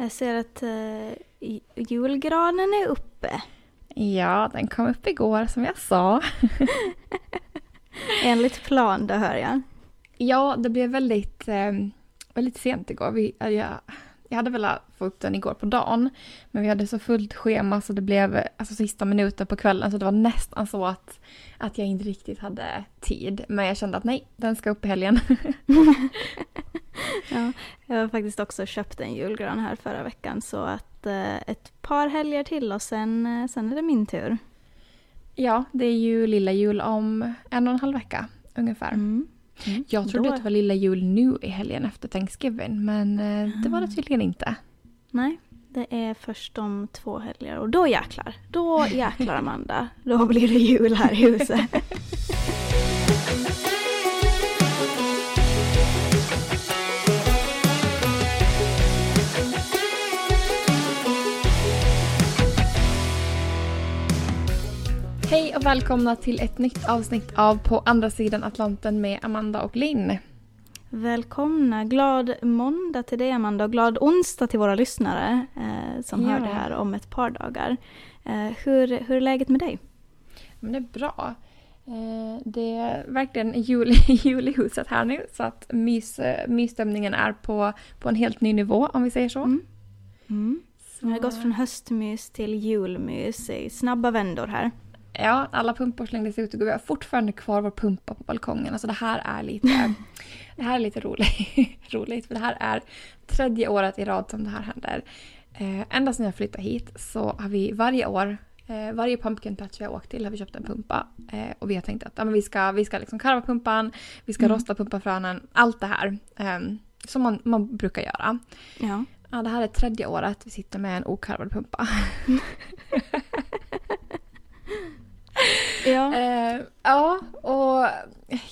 Jag ser att uh, julgranen är uppe. Ja, den kom upp igår som jag sa. Enligt plan, det hör jag. Ja, det blev väldigt, eh, väldigt sent igår. Vi, jag, jag hade velat få upp den igår på dagen, men vi hade så fullt schema så det blev alltså, sista minuten på kvällen så det var nästan så att, att jag inte riktigt hade tid. Men jag kände att nej, den ska upp i helgen. ja, jag har faktiskt också köpt en julgran här förra veckan så att eh, ett par helger till och sen, eh, sen är det min tur. Ja, det är ju lilla jul om en och en halv vecka ungefär. Mm. Mm. Jag trodde Då... att det var lilla jul nu i helgen efter Thanksgiving men eh, det var det tydligen inte. Nej, det är först om två helger och då jäklar. Då jäklar Amanda. Då blir det jul här i huset. och välkomna till ett nytt avsnitt av På andra sidan Atlanten med Amanda och Linn. Välkomna! Glad måndag till dig Amanda och glad onsdag till våra lyssnare eh, som ja. hör det här om ett par dagar. Eh, hur, hur är läget med dig? Men det är bra. Eh, det är verkligen jul, jul i huset här nu så att mys, mysstämningen är på, på en helt ny nivå om vi säger så. Mm. Mm. Så. Vi har gått från höstmys till julmys i snabba vändor här. Ja, alla pumpor slängdes ut och vi har fortfarande kvar vår pumpa på balkongen. Alltså det här är lite, det här är lite roligt, roligt. För det här är tredje året i rad som det här händer. Eh, ända sedan jag flyttade hit så har vi varje år Eh, varje pumpkin patch jag åkt till har vi köpt en pumpa. Eh, och vi har tänkt att ja, men vi ska, vi ska liksom karva pumpan, vi ska mm. rosta pumpafrönen, allt det här. Eh, som man, man brukar göra. Ja. ja. Det här är tredje året vi sitter med en okarvad pumpa. Ja. Eh, ja, och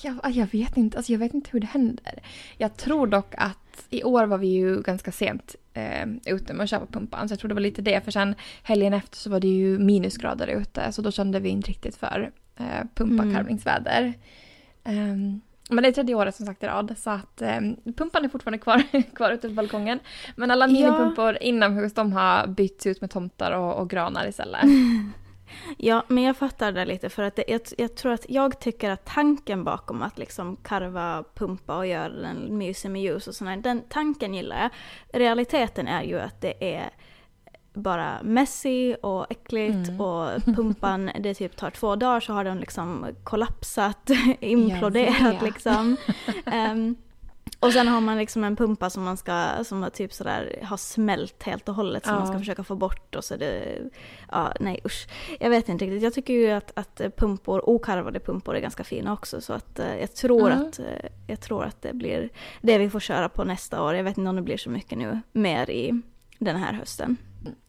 jag, jag, vet inte, alltså jag vet inte hur det händer. Jag tror dock att i år var vi ju ganska sent eh, ute med att köpa pumpan. Så jag tror det var lite det. För sen helgen efter så var det ju minusgrader ute. Så då kände vi inte riktigt för eh, pumpakarvningsväder. Mm. Um, men det är tredje året som sagt i rad så att eh, pumpan är fortfarande kvar, kvar ute på balkongen. Men alla minipumpor ja. inomhus de har bytts ut med tomtar och, och granar istället. Ja, men jag fattar det lite för att det, jag, jag, tror att jag tycker att tanken bakom att liksom karva, pumpa och göra den mysig med ljus och sådär, den tanken gillar jag. Realiteten är ju att det är bara messy och äckligt mm. och pumpan, det typ tar två dagar så har den liksom kollapsat, imploderat liksom. Um, och sen har man liksom en pumpa som man ska, som typ sådär, har smält helt och hållet som ja. man ska försöka få bort och så det, ja nej usch. Jag vet inte riktigt, jag tycker ju att, att pumpor, okarvade pumpor är ganska fina också så att eh, jag tror mm. att, eh, jag tror att det blir det vi får köra på nästa år. Jag vet inte om det blir så mycket nu mer i den här hösten.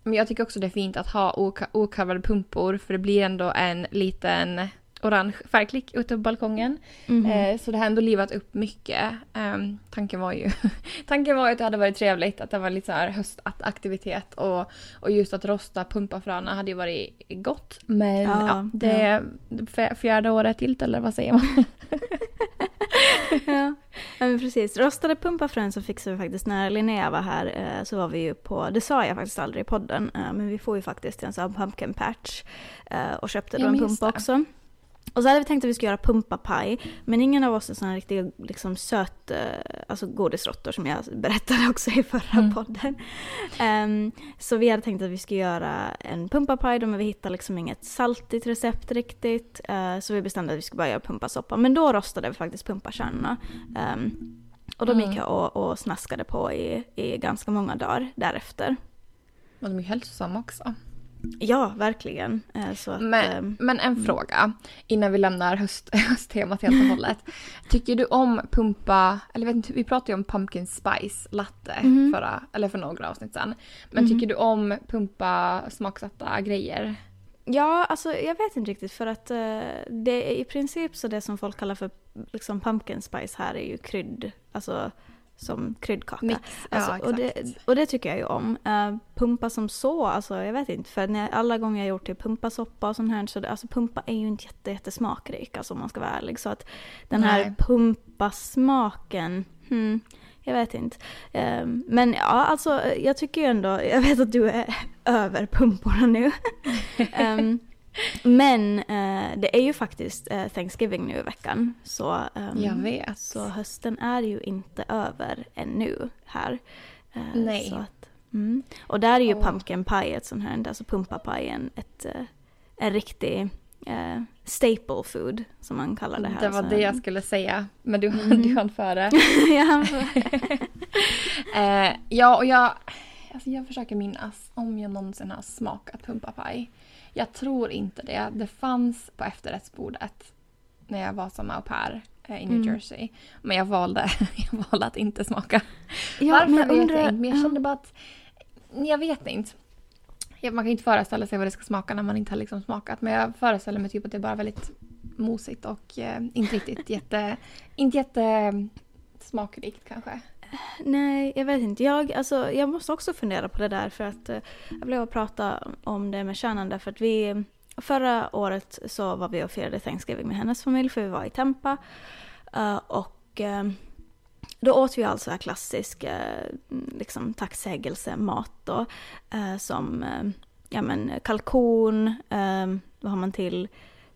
Men jag tycker också det är fint att ha okarvade pumpor för det blir ändå en liten orange färgklick ute på balkongen. Mm -hmm. eh, så det har ändå livat upp mycket. Eh, tanken var ju tanken var att det hade varit trevligt att det var lite så här höstaktivitet och, och just att rosta pumpafröna hade ju varit gott. Men ja, ja det är ja. fjärde året till eller vad säger man? ja. ja, men precis. Rostade pumpafrön så fixade vi faktiskt när Linnea var här eh, så var vi ju på, det sa jag faktiskt aldrig i podden, eh, men vi får ju faktiskt en sån här pumpkin patch eh, och köpte då en pumpa också. Och så hade vi tänkt att vi skulle göra pumpapaj, men ingen av oss är sån riktigt liksom, söt, eh, alltså godisråttor som jag berättade också i förra mm. podden. Um, så vi hade tänkt att vi skulle göra en pumpapaj, men vi hittade liksom inget saltigt recept riktigt. Uh, så vi bestämde att vi skulle bara göra pumpasoppa, men då rostade vi faktiskt pumpakärnorna. Um, och de gick jag och, och snaskade på i, i ganska många dagar därefter. Och de är hälsosamma också. Ja, verkligen. Eh, att, men, ähm, men, en mm. fråga innan vi lämnar höst, hösttemat helt och hållet. Tycker du om pumpa, eller vet inte, vi pratade ju om pumpkin spice latte mm. förra, eller för några avsnitt sedan. Men mm. tycker du om pumpa smaksatta grejer? Ja, alltså jag vet inte riktigt för att uh, det är i princip så det som folk kallar för liksom pumpkin spice här är ju krydd, alltså som kryddkaka. Mix, alltså, ja, och, det, och det tycker jag ju om. Uh, pumpa som så, alltså jag vet inte, för när, alla gånger jag gjort till pumpasoppa och sånt här, så det, alltså pumpa är ju inte jätte, jättesmakrik, alltså om man ska vara ärlig. Så att den Nej. här pumpasmaken, hmm, jag vet inte. Um, men ja, alltså jag tycker ju ändå, jag vet att du är över pumporna nu. um, men uh, det är ju faktiskt uh, Thanksgiving nu i veckan. Så, um, jag vet. Så hösten är ju inte över ännu här. Uh, Nej. Att, mm. Och där är ju oh. pumpkin pie ett sånt här, alltså pumpapajen, ett, en riktig eh, staple food som man kallar det här. Det var det jag skulle säga, men du, mm. du hann före. eh, ja, och jag, alltså jag försöker minnas om jag någonsin har smakat pumpapaj. Jag tror inte det. Det fanns på efterrättsbordet när jag var som au pair eh, i New mm. Jersey. Men jag valde, jag valde att inte smaka. Ja, Varför men vet jag inte, men jag kände bara att... Jag vet inte man kan inte föreställa sig vad det ska smaka när man inte har liksom smakat. Men jag föreställer mig typ att det är bara väldigt mosigt och eh, inte riktigt jätte... Inte jätte smakrikt kanske. Nej, jag vet inte. Jag, alltså, jag måste också fundera på det där för att eh, jag blev att prata om det med Kärnan därför att vi Förra året så var vi och firade Thanksgiving med hennes familj för vi var i Tampa. Eh, och eh, då åt vi alltså här klassisk liksom, tacksägelsemat då. Som ja, men, kalkon, vad har man till?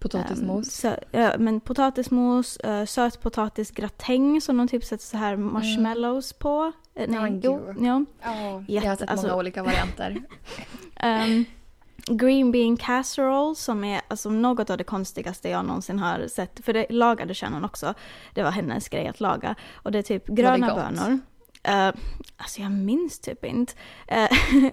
Potatismos. Sö, ja, men potatismos, uh, sötpotatisgratäng som de typ sätter så här marshmallows mm. på. Uh, nej, jo, ja. Oh, jag har sett alltså, många olika varianter. um, green bean casserole som är alltså något av det konstigaste jag någonsin har sett. För det lagade Shannon också. Det var hennes grej att laga. Och det är typ gröna det bönor. Uh, alltså jag minns typ inte. Uh,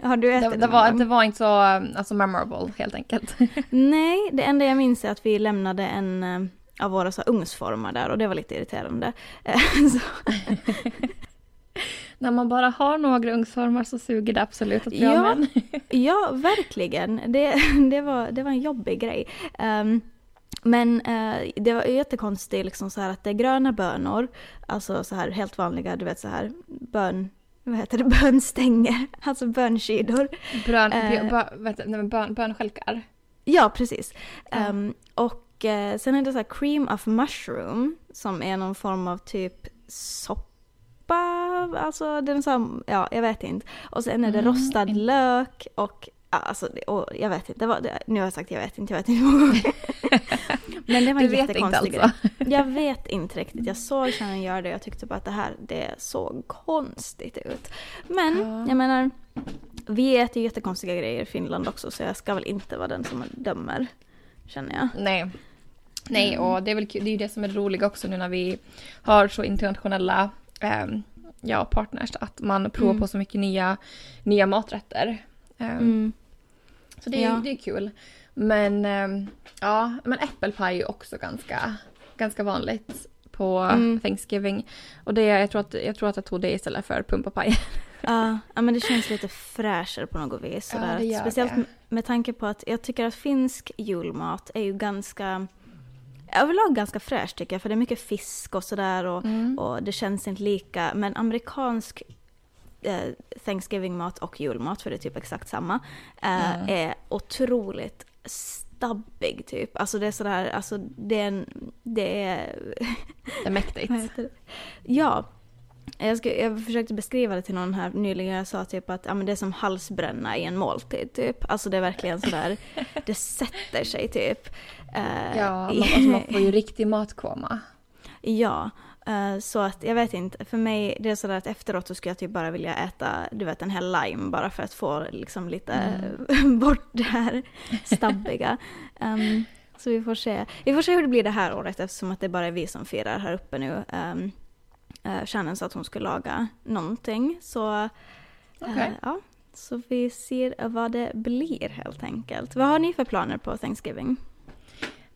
har du ätit det, det, var, det var inte så alltså, memorable helt enkelt. Nej, det enda jag minns är att vi lämnade en uh, av våra så ungsformar där och det var lite irriterande. när man bara har några ungsformar så suger det absolut att bli ja, av Ja, verkligen. Det, det, var, det var en jobbig grej. Um, men uh, det var jättekonstigt liksom så här att det är gröna bönor, alltså så här helt vanliga, du vet så här bön, vad heter det, bönstänger, alltså bönskidor. Brön, uh, bön, bönskälkar? Ja, precis. Um, och uh, sen är det så här cream of mushroom som är någon form av typ soppa alltså den så ja jag vet inte. Och sen är det mm. rostad lök och Alltså, och jag vet inte, det var, det, nu har jag sagt jag vet inte, jag vet inte hur många gånger. Men det var en jättekonstig grej. Alltså. Jag vet inte riktigt, jag såg Shannon göra det och jag tyckte bara att det här, det såg konstigt ut. Men, ja. jag menar, vi äter ju jättekonstiga grejer i Finland också så jag ska väl inte vara den som dömer, känner jag. Nej. Nej, mm. och det är väl det är ju det som är roligt också nu när vi har så internationella eh, ja, partners. Att man provar mm. på så mycket nya, nya maträtter. Eh, mm. Så det, ja. det är kul. Men eh, ja, men äppelpaj är också ganska, ganska vanligt på mm. Thanksgiving. Och det, jag, tror att, jag tror att jag tog det istället för pumpapaj. Ja, ja, men det känns lite fräschare på något vis. Sådär. Ja, Speciellt det. med tanke på att jag tycker att finsk julmat är ju ganska överlag ganska fräscht tycker jag, för det är mycket fisk och sådär och, mm. och det känns inte lika. Men amerikansk eh, Thanksgiving-mat och julmat, för det är typ exakt samma, eh, mm. är otroligt stabbig typ. Alltså det är sådär, alltså det är en, det är... Det är mäktigt. ja, jag, ska, jag försökte beskriva det till någon här nyligen. Jag sa typ att ja, men det är som halsbränna i en måltid. Typ. Alltså det är verkligen sådär, det sätter sig typ. Uh, ja, man, alltså man får ju riktig matkoma. Ja, uh, så att jag vet inte. För mig det är sådär att efteråt så skulle jag typ bara vilja äta du vet en hel lime bara för att få liksom lite mm. bort det här stabbiga. Um, så vi får se. Vi får se hur det blir det här året eftersom att det bara är vi som firar här uppe nu. Um, eh, Shannon sa att hon skulle laga någonting. Så, eh, okay. ja, så vi ser vad det blir helt enkelt. Vad har ni för planer på Thanksgiving?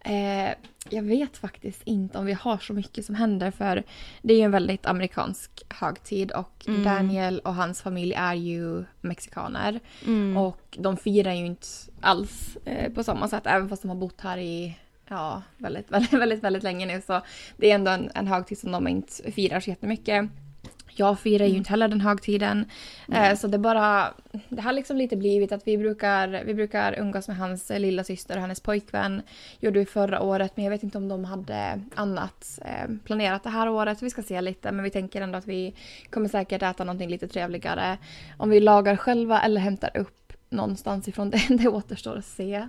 Eh, jag vet faktiskt inte om vi har så mycket som händer för det är ju en väldigt amerikansk högtid och mm. Daniel och hans familj är ju mexikaner. Mm. Och de firar ju inte alls eh, på samma sätt även fast de har bott här i ja, väldigt, väldigt, väldigt, väldigt länge nu. Så det är ändå en, en högtid som de inte firar så jättemycket. Jag firar ju inte heller den högtiden. Eh, så det bara... Det har liksom lite blivit att vi brukar, vi brukar umgås med hans lilla syster och hennes pojkvän. Gjorde vi förra året, men jag vet inte om de hade annat eh, planerat det här året. Vi ska se lite, men vi tänker ändå att vi kommer säkert äta någonting lite trevligare. Om vi lagar själva eller hämtar upp någonstans ifrån det, det återstår att se. Eh,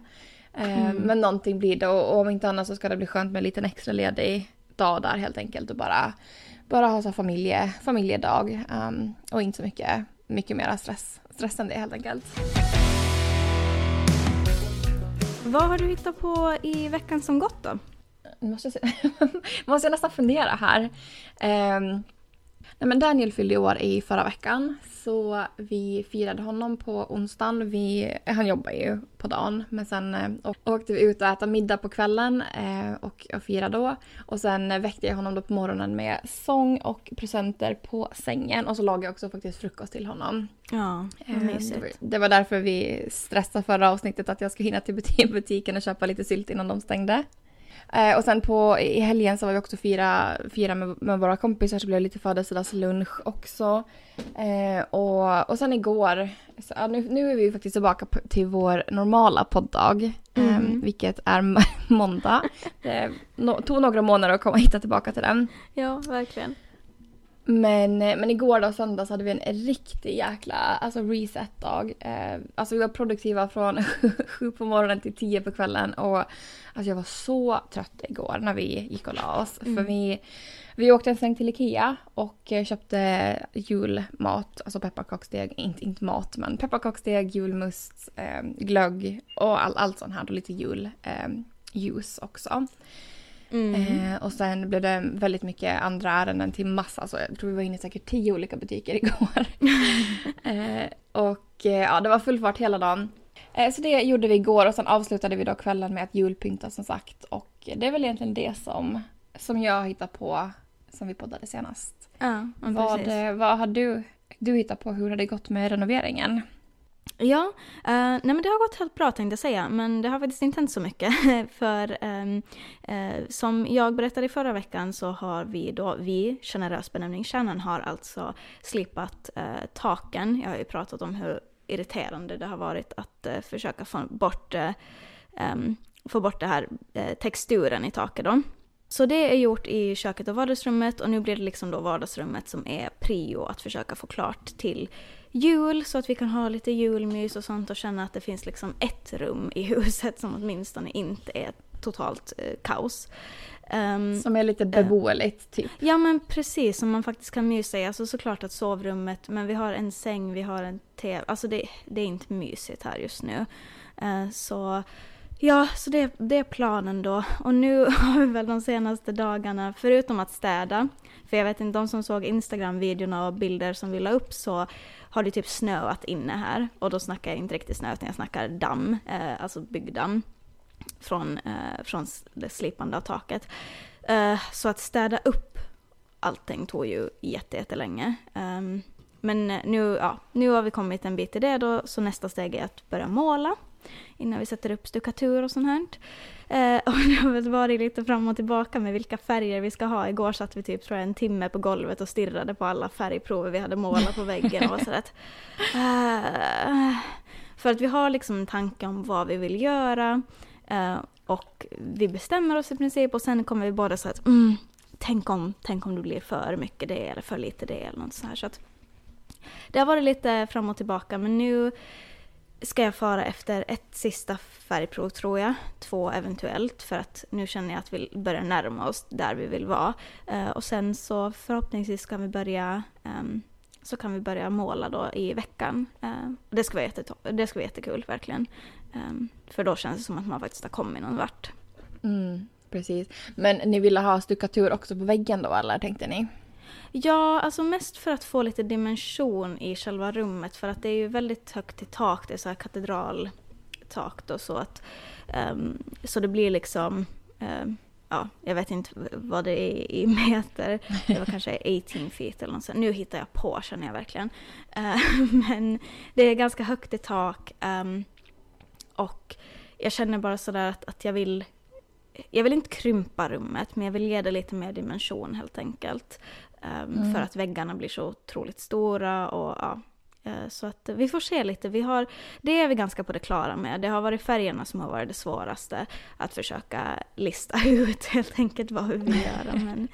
Mm. Men någonting blir det och, och om inte annat så ska det bli skönt med en liten extra ledig dag där helt enkelt och bara bara ha så familje, familjedag um, och inte så mycket, mycket mera stress, stress än det helt enkelt. Vad har du hittat på i veckan som gått då? Måste måste jag nästan fundera här. Um, nej men Daniel fyllde år i förra veckan så vi firade honom på onsdagen. Vi, han jobbar ju på dagen men sen eh, åkte vi ut och äta middag på kvällen eh, och, och firade då. Och sen eh, väckte jag honom då på morgonen med sång och presenter på sängen och så lagade jag också faktiskt frukost till honom. Ja, vad Det var, mysigt. det var därför vi stressade förra avsnittet att jag ska hinna till buti- butiken och köpa lite sylt innan de stängde. Eh, och sen på, i helgen så var vi också fira, fira med, med våra kompisar så blev det lite födelsedagslunch också. Eh, och, och sen igår, så, ja, nu, nu är vi faktiskt tillbaka på, till vår normala podddag. Eh, Mhm. vilket är måndag. Det no, tog några månader att komma hitta tillbaka till den. Ja, verkligen. Men, men igår då, söndag, så hade vi en riktig jäkla alltså reset-dag. Eh, alltså vi var produktiva från sju på morgonen till tio på kvällen. Och alltså jag var så trött igår när vi gick och la oss. Mm. För vi, vi åkte en sväng till Ikea och eh, köpte julmat. Alltså pepparkaksdeg, inte, inte mat men pepparkaksdeg, julmust, eh, glögg och all, allt sånt här. Och lite jul. Eh, också. Mm. Eh, och sen blev det väldigt mycket andra ärenden till massa, alltså jag tror vi var inne i säkert tio olika butiker igår. eh, och eh, ja, det var full fart hela dagen. Eh, så det gjorde vi igår och sen avslutade vi då kvällen med att julpynta som sagt. Och det är väl egentligen det som, som jag hittat på som vi poddade senast. Ja, Vad, eh, vad har du, du hittat på? Hur har det gått med renoveringen? Ja, uh, nej men det har gått helt bra tänkte jag säga, men det har faktiskt inte hänt så mycket. För um, uh, som jag berättade i förra veckan så har vi då, vi, generös benämning Kärnan, har alltså slipat uh, taken. Jag har ju pratat om hur irriterande det har varit att försöka få bort, eh, ehm, få bort det här texturen i taket då. Så det är gjort i köket och vardagsrummet och nu blir det liksom då vardagsrummet som är prio att försöka få klart till jul så att vi kan ha lite julmys och sånt och känna att det finns liksom ett rum i huset som åtminstone inte är totalt eh, kaos. Ehm, Som är lite beboeligt typ. Ja men precis, som man faktiskt kan mysa i. Alltså såklart att sovrummet, men vi har en säng, vi har en tv. Alltså det, det är inte mysigt här just nu. Eh, så ja, så det, det är planen då. Och nu har vi väl de senaste dagarna, förutom att städa, för jag vet inte, de som såg Instagram-videorna och bilder som vi la upp så har det typ snöat inne här. Och då snackar jag inte riktigt snö utan jag snackar damm, eh, alltså byggdamm. Från, eh, från det slipande av taket. Eh, så att städa upp allting tog ju jättelänge. Um, men nu, ja, nu har vi kommit en bit i det då, så nästa steg är att börja måla innan vi sätter upp stuckatur och sånt här. Eh, och det har väl varit lite fram och tillbaka med vilka färger vi ska ha. Igår satt vi typ tror jag en timme på golvet och stirrade på alla färgprover vi hade målat på väggen och sådär eh, För att vi har liksom en tanke om vad vi vill göra eh, och vi bestämmer oss i princip och sen kommer vi båda så att mm, tänk om, tänk om det blir för mycket det eller för lite det eller något sånt här. Så att det har varit lite fram och tillbaka men nu ska jag fara efter ett sista färgprov tror jag. Två eventuellt för att nu känner jag att vi börjar närma oss där vi vill vara. Eh, och sen så förhoppningsvis kan vi börja eh, så kan vi börja måla då i veckan. Eh, det, ska vara det ska vara jättekul verkligen. Ehm, för då känns det som att man faktiskt har kommit någon vart. Mm, precis. Men ni ville ha stuckatur också på väggen då eller tänkte ni? Ja, alltså mest för att få lite dimension i själva rummet för att det är ju väldigt högt i tak, det är så här katedraltak då så att um, så det blir liksom um, ja, jag vet inte vad det är i meter, det var kanske 18 feet eller något sånt. Nu hittar jag på känner jag verkligen. Eh, men det är ganska högt i tak ehm, och jag känner bara sådär att, att jag vill jag vill inte krympa rummet men jag vill ge det lite mer dimension helt enkelt. Um, mm. För att väggarna blir så otroligt stora och ja. Uh, så att vi får se lite. Vi har, det är vi ganska på det klara med. Det har varit färgerna som har varit det svåraste att försöka lista ut helt enkelt vad vi vill göra. Men,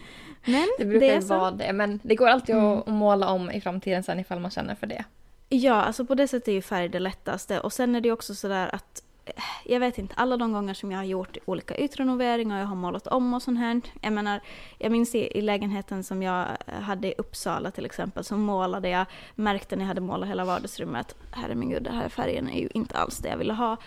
men det brukar det ju vara det, men det går alltid mm. att måla om i framtiden sen ifall man känner för det. Ja, alltså på det sättet är ju färg det lättaste. Och sen är det också sådär att jag vet inte, alla de gånger som jag har gjort olika ytrenoveringar och jag har målat om och sånt här. Jag menar, jag minns i, i lägenheten som jag hade i Uppsala till exempel, så målade jag, märkte när jag hade målat hela vardagsrummet, herregud, den här färgen är ju inte alls det jag ville ha.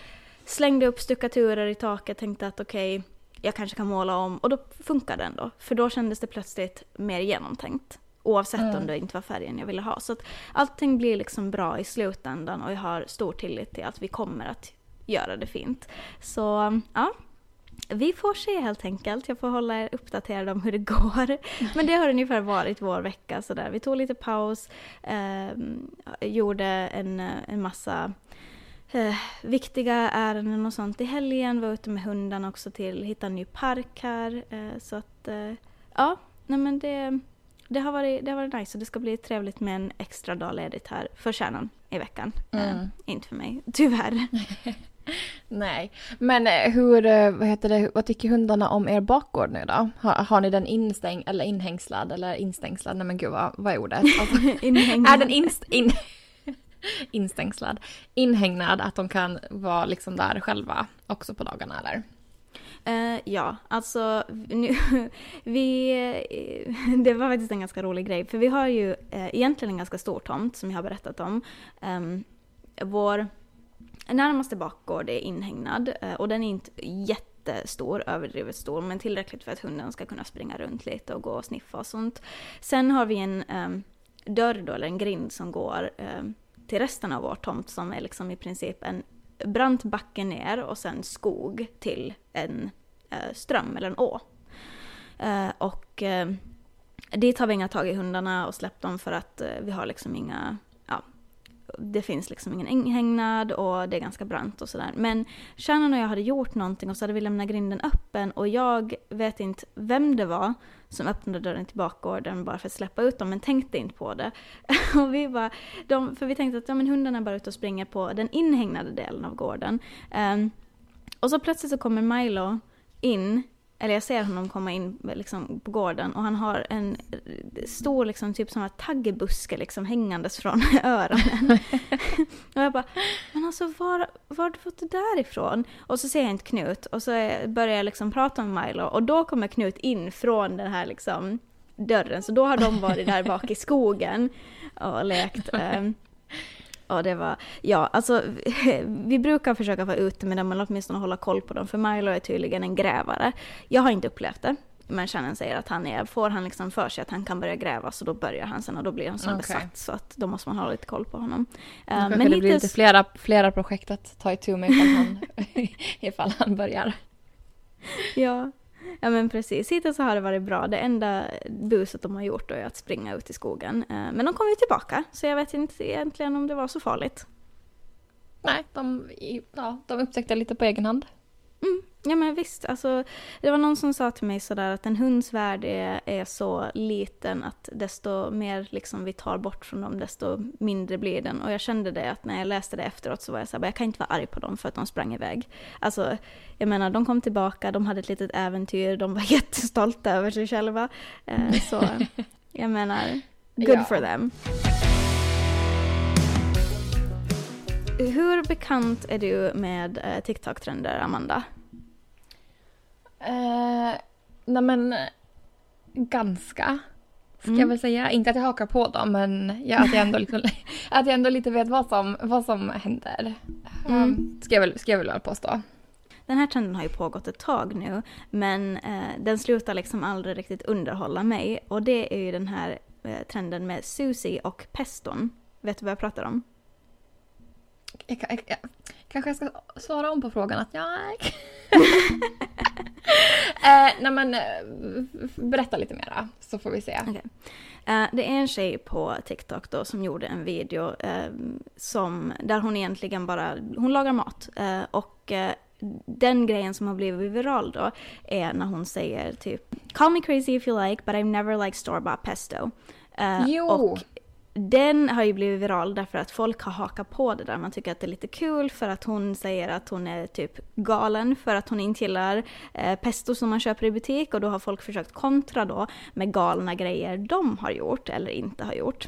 Slängde upp stuckaturer i taket, tänkte att okej, okay, jag kanske kan måla om, och då funkade det ändå. För då kändes det plötsligt mer genomtänkt. Oavsett mm. om det inte var färgen jag ville ha. Så att allting blir liksom bra i slutändan och jag har stor tillit till att vi kommer att göra det fint. Så ja, vi får se helt enkelt. Jag får hålla er uppdaterad om hur det går. Men det har ungefär varit vår vecka sådär. Vi tog lite paus, eh, gjorde en, en massa eh, viktiga ärenden och sånt i helgen. Var ute med hundarna också till, hitta en ny park här. Eh, så att eh, ja, nej men det, det, har varit, det har varit nice och det ska bli trevligt med en extra dag ledigt här för kärnan i veckan. Mm. Eh, inte för mig, tyvärr. Nej, men eh, hur, eh, vad heter det, vad tycker hundarna om er bakgård nu då? Har, har ni den instäng eller inhängslad eller instängslad? Nej men gud vad, vad är ordet? Alltså, är den inst, in, instängslad? Inhägnad att de kan vara liksom där själva också på dagarna eller? Uh, ja, alltså nu, vi, det var faktiskt en ganska rolig grej för vi har ju uh, egentligen en ganska stor tomt som jag har berättat om. Um, vår närmaste bakgård är inhägnad eh, och den är inte jättestor, överdrivet stor, men tillräckligt för att hunden ska kunna springa runt lite och gå och sniffa och sånt. Sen har vi en um, dörr då, eller en grind som går um, till resten av vår tomt som är liksom i princip en brant backe ner och sen skog till en uh, ström eller en å. Uh, och uh, dit har vi inga tag i hundarna och släppt dem för att uh, vi har liksom inga det finns liksom ingen inhägnad och det är ganska brant och sådär. Men Shannon och jag hade gjort någonting och så hade vi lämnat grinden öppen och jag vet inte vem det var som öppnade dörren till bakgården bara för att släppa ut dem men tänkte inte på det. och vi bara, de, för vi tänkte att ja, men hundarna är bara ute och springer på den inhägnade delen av gården. Um, och så plötsligt så kommer Milo in eller jag ser honom komma in liksom, på gården och han har en stor liksom, typ som en taggebuske liksom, hängandes från öronen. och jag bara, men alltså var, var har du fått det där ifrån? Och så ser jag inte Knut och så börjar jag liksom prata med Milo och då kommer Knut in från den här liksom, dörren så då har de varit där bak i skogen och lekt. Um, och det var, ja alltså vi brukar försöka vara ute med dem eller åtminstone hålla koll på dem för Milo är tydligen en grävare. Jag har inte upplevt det. Men Shannon säger att han är, får han liksom för sig att han kan börja gräva så då börjar han sen och då blir han så okay. besatt så att då måste man hålla lite koll på honom. Uh, men det blir lite flera, flera projekt att ta itu med ifall han, ifall han börjar. Ja, Ja men precis, hittills har det varit bra. Det enda buset de har gjort är att springa ut i skogen. Eh, men de kommer ju tillbaka, så jag vet inte egentligen om det var så farligt. Nej, de, ja, de upptäckte lite på egen hand. Mm, ja men visst, alltså, det var någon som sa till mig sådär att en hunds värld är, är så liten att desto mer liksom vi tar bort från dem desto mindre blir den. Och jag kände det att när jag läste det efteråt så var jag såhär, jag kan inte vara arg på dem för att de sprang iväg. Alltså, jag menar de kom tillbaka, de hade ett litet äventyr, de var jättestolta över sig själva. Eh, så jag menar, good ja. for them. Hur bekant är du med eh, TikTok-trender, Amanda? Eh, nej men, ganska. Ska mm. jag väl säga. Inte att jag hakar på dem, men ja, att, jag ändå liksom, att jag ändå lite vet vad som, vad som händer. Mm. Um, ska, jag väl, ska jag väl påstå. Den här trenden har ju pågått ett tag nu, men eh, den slutar liksom aldrig riktigt underhålla mig. Och det är ju den här eh, trenden med Susie och peston. Vet du vad jag pratar om? Jag, jag, jag, kanske jag ska svara om på frågan att ja. eh, nej men eh, berätta lite mera så får vi se. Okay. Uh, eh, det är en tjej på TikTok då som gjorde en video uh, som, där hon egentligen bara, hon lagar mat. Uh, och den grejen som har blivit viral då är när hon säger typ Call me crazy if you like, but I've never liked store-bought pesto. Eh, Jo. Och den har ju blivit viral därför att folk har hakat på det där. Man tycker att det är lite kul för att hon säger att hon är typ galen för att hon inte gillar eh, pesto som man köper i butik och då har folk försökt kontra då med galna grejer de har gjort eller inte har gjort.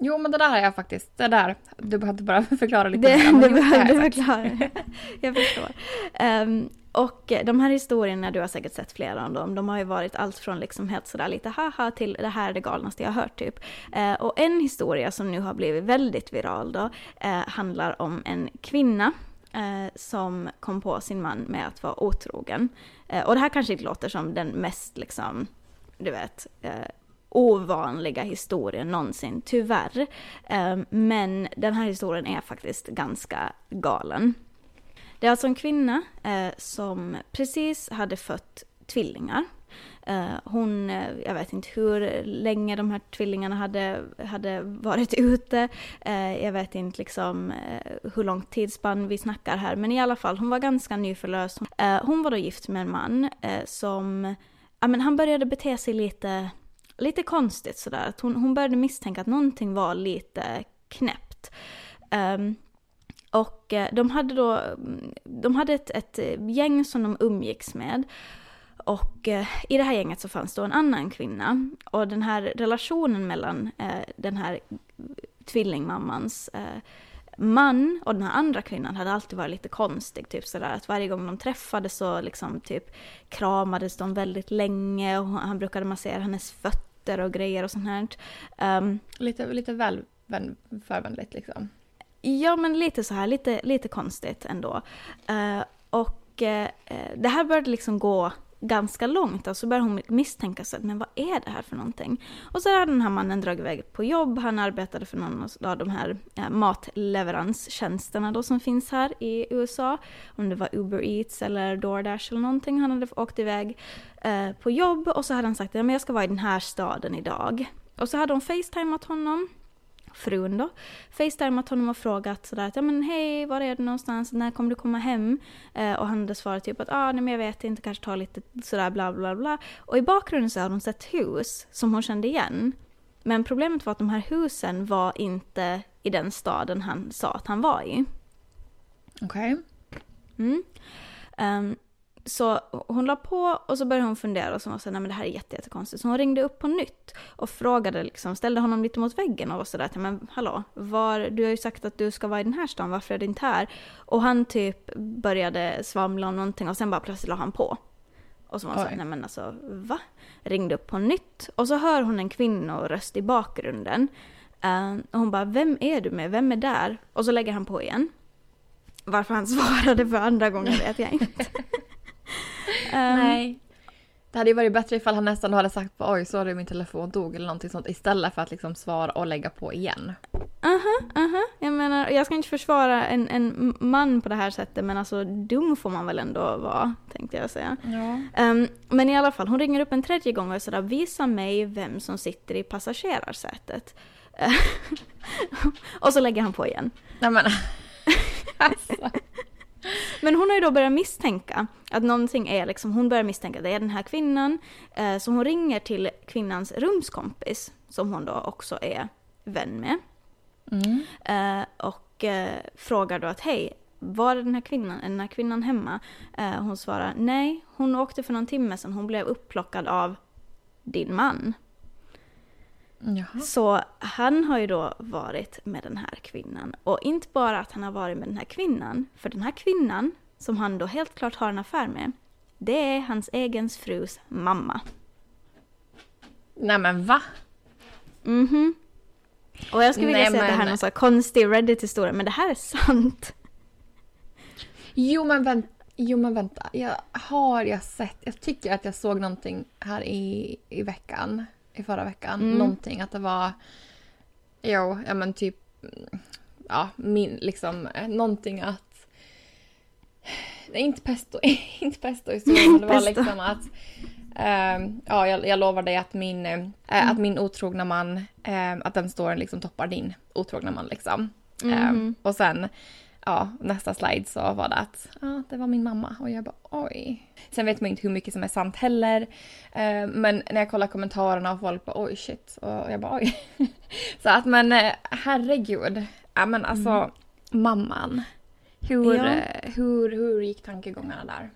Jo, men det där har jag faktiskt. Det där. Du behövde bara förklara lite Det, mer, det har behöver jag förklara. Jag förstår. Ehm, och eh, de här historierna, du har säkert sett flera av dem, de har ju varit allt från liksom helt sådär lite haha till det här är det galnaste jag har hört typ. Eh, och en historia som nu har blivit väldigt viral då, eh, handlar om en kvinna eh, som kom på sin man med att vara otrogen. Eh, och det här kanske inte låter som den mest liksom, du vet, eh, ovanliga historien någonsin, tyvärr. Men den här historien är faktiskt ganska galen. Det är alltså en kvinna eh, som precis hade fött tvillingar. Eh, hon, eh, jag vet inte hur länge de här tvillingarna hade, hade varit ute. Eh, jag vet inte liksom eh, hur långt tidsspann vi snackar här. Men i alla fall, hon var ganska nyförlöst. Eh, hon var då gift med en man eh, som, ja men han började bete sig lite, lite konstigt sådär. Att hon, hon började misstänka att någonting var lite knäppt. Ehm, och eh, de hade då, de hade ett, ett gäng som de umgicks med. Och eh, i det här gänget så fanns då en annan kvinna. Och den här relationen mellan eh, den här tvillingmammans eh, man och den här andra kvinnan hade alltid varit lite konstig. Typ sådär att varje gång de träffades så liksom typ kramades de väldigt länge och han brukade massera hennes fötter och grejer och sånt här. Um, Lite, lite väl förvänligt liksom. Ja, men lite så här, lite, lite konstigt ändå. Uh, och uh, det här började liksom gå ganska långt, alltså började hon misstänka sig, men vad är det här för någonting? Och så hade den här mannen dragit iväg på jobb, han arbetade för någon av de här eh, matleveranstjänsterna då som finns här i USA. Om det var Uber Eats eller DoorDash eller någonting, han hade åkt iväg eh, på jobb och så hade han sagt ja men jag ska vara i den här staden idag. Och så hade hon facetimat honom frun då, facetimat honom och frågat sådär att ja men hej, var är du någonstans, när kommer du komma hem? Eh, och han hade svarat typ att ah, nej men jag vet inte, kanske ta lite sådär bla bla bla. Och i bakgrunden så hade hon sett hus som hon kände igen. Men problemet var att de här husen var inte i den staden han sa att han var i. Okej. Mm. Ehm, så hon la på och så började hon fundera och så var så här, nej men det här är jätte, jättekonstigt. Så hon ringde upp på nytt och frågade, liksom, ställde honom lite mot väggen och var sådär, att, men hallå, var, du har ju sagt att du ska vara i den här stan, varför är du inte här? Och han typ började svamla om någonting och sen bara plötsligt la han på. Och så var hon såhär, nej men alltså va? Ringde upp på nytt och så hör hon en kvinnoröst i bakgrunden. Eh, och hon bara, vem är du med? Vem är där? Och så lägger han på igen. Varför han svarade för andra gången vet jag inte. Ehm, Nej. Det hade ju varit bättre ifall han nästan hade sagt oj sorry min telefon dog eller någonting sånt istället för att liksom svara och lägga på igen. Aha, aha. Jag menar, jag ska inte försvara en, en man på det här sättet men alltså dum får man väl ändå vara, tänkte jag säga. Ja. Ehm, men i alla fall, hon ringer upp en tredje gång och är sådär, visa mig vem som sitter i passagerarsätet. Och så lägger han på igen. Nej men. alltså. Men hon har ju då börjat misstänka att någonting är liksom, hon börjar misstänka att det är den här kvinnan. Eh, så hon ringer till kvinnans rumskompis, som hon då också är vän med. Mm. Eh, och eh, frågar då att hej, var är den här kvinnan? Är den här kvinnan hemma? Eh, hon svarar nej, hon åkte för någon timme sedan. Hon blev upplockad av din man. Jaha. Så han har ju då varit med den här kvinnan. Och inte bara att han har varit med den här kvinnan, för den här kvinnan, som han då helt klart har en affär med, det är hans egen frus mamma. Nej men va? Mhm. Och jag skulle vilja Nej, säga att det här är men- någon sån konstig Reddit-historia, men det här är sant. Jo men vänta. Jo men vänta. Jag har jag sett. Jag tycker att jag såg någonting här i, i veckan. I förra veckan. Mm. Någonting att det var. Jo, ja men typ. mm, Ja, min liksom. eh, Någonting att. Nej, inte pesto. inte pesto historien. men Det var liksom att. ehm, ja, jag, jag lovar dig att min, eh, att min otrogna man, eh, att den storyn liksom toppar din otrogna man liksom. Ehm, och sen ja, nästa slide så var det att ja, det var min mamma och jag bara oj. Sen vet man inte hur mycket som är sant heller. Eh, men när jag kollar kommentarerna och folk bara oj shit och jag bara oj. så att men eh, herregud. Ja men alltså mm. mamman. Hur, ja. Eh, hur, hur gick tankegångarna där?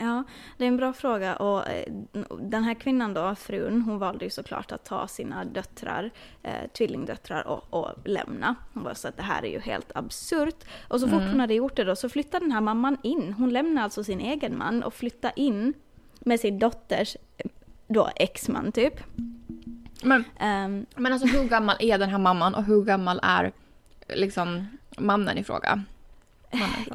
Ja, det är en bra fråga och eh, den här kvinnan då, frun, hon valde ju såklart att ta sina döttrar, eh, tvillingdöttrar och, och lämna. Hon bara så att det här är ju helt absurt. Och så fort mm. hon hade gjort det då så flyttade den här mamman in. Hon lämnade alltså sin egen man och flyttade in med sin dotters eh, då exman typ. Men, um, men alltså hur gammal är den här mamman och hur gammal är liksom mannen i fråga?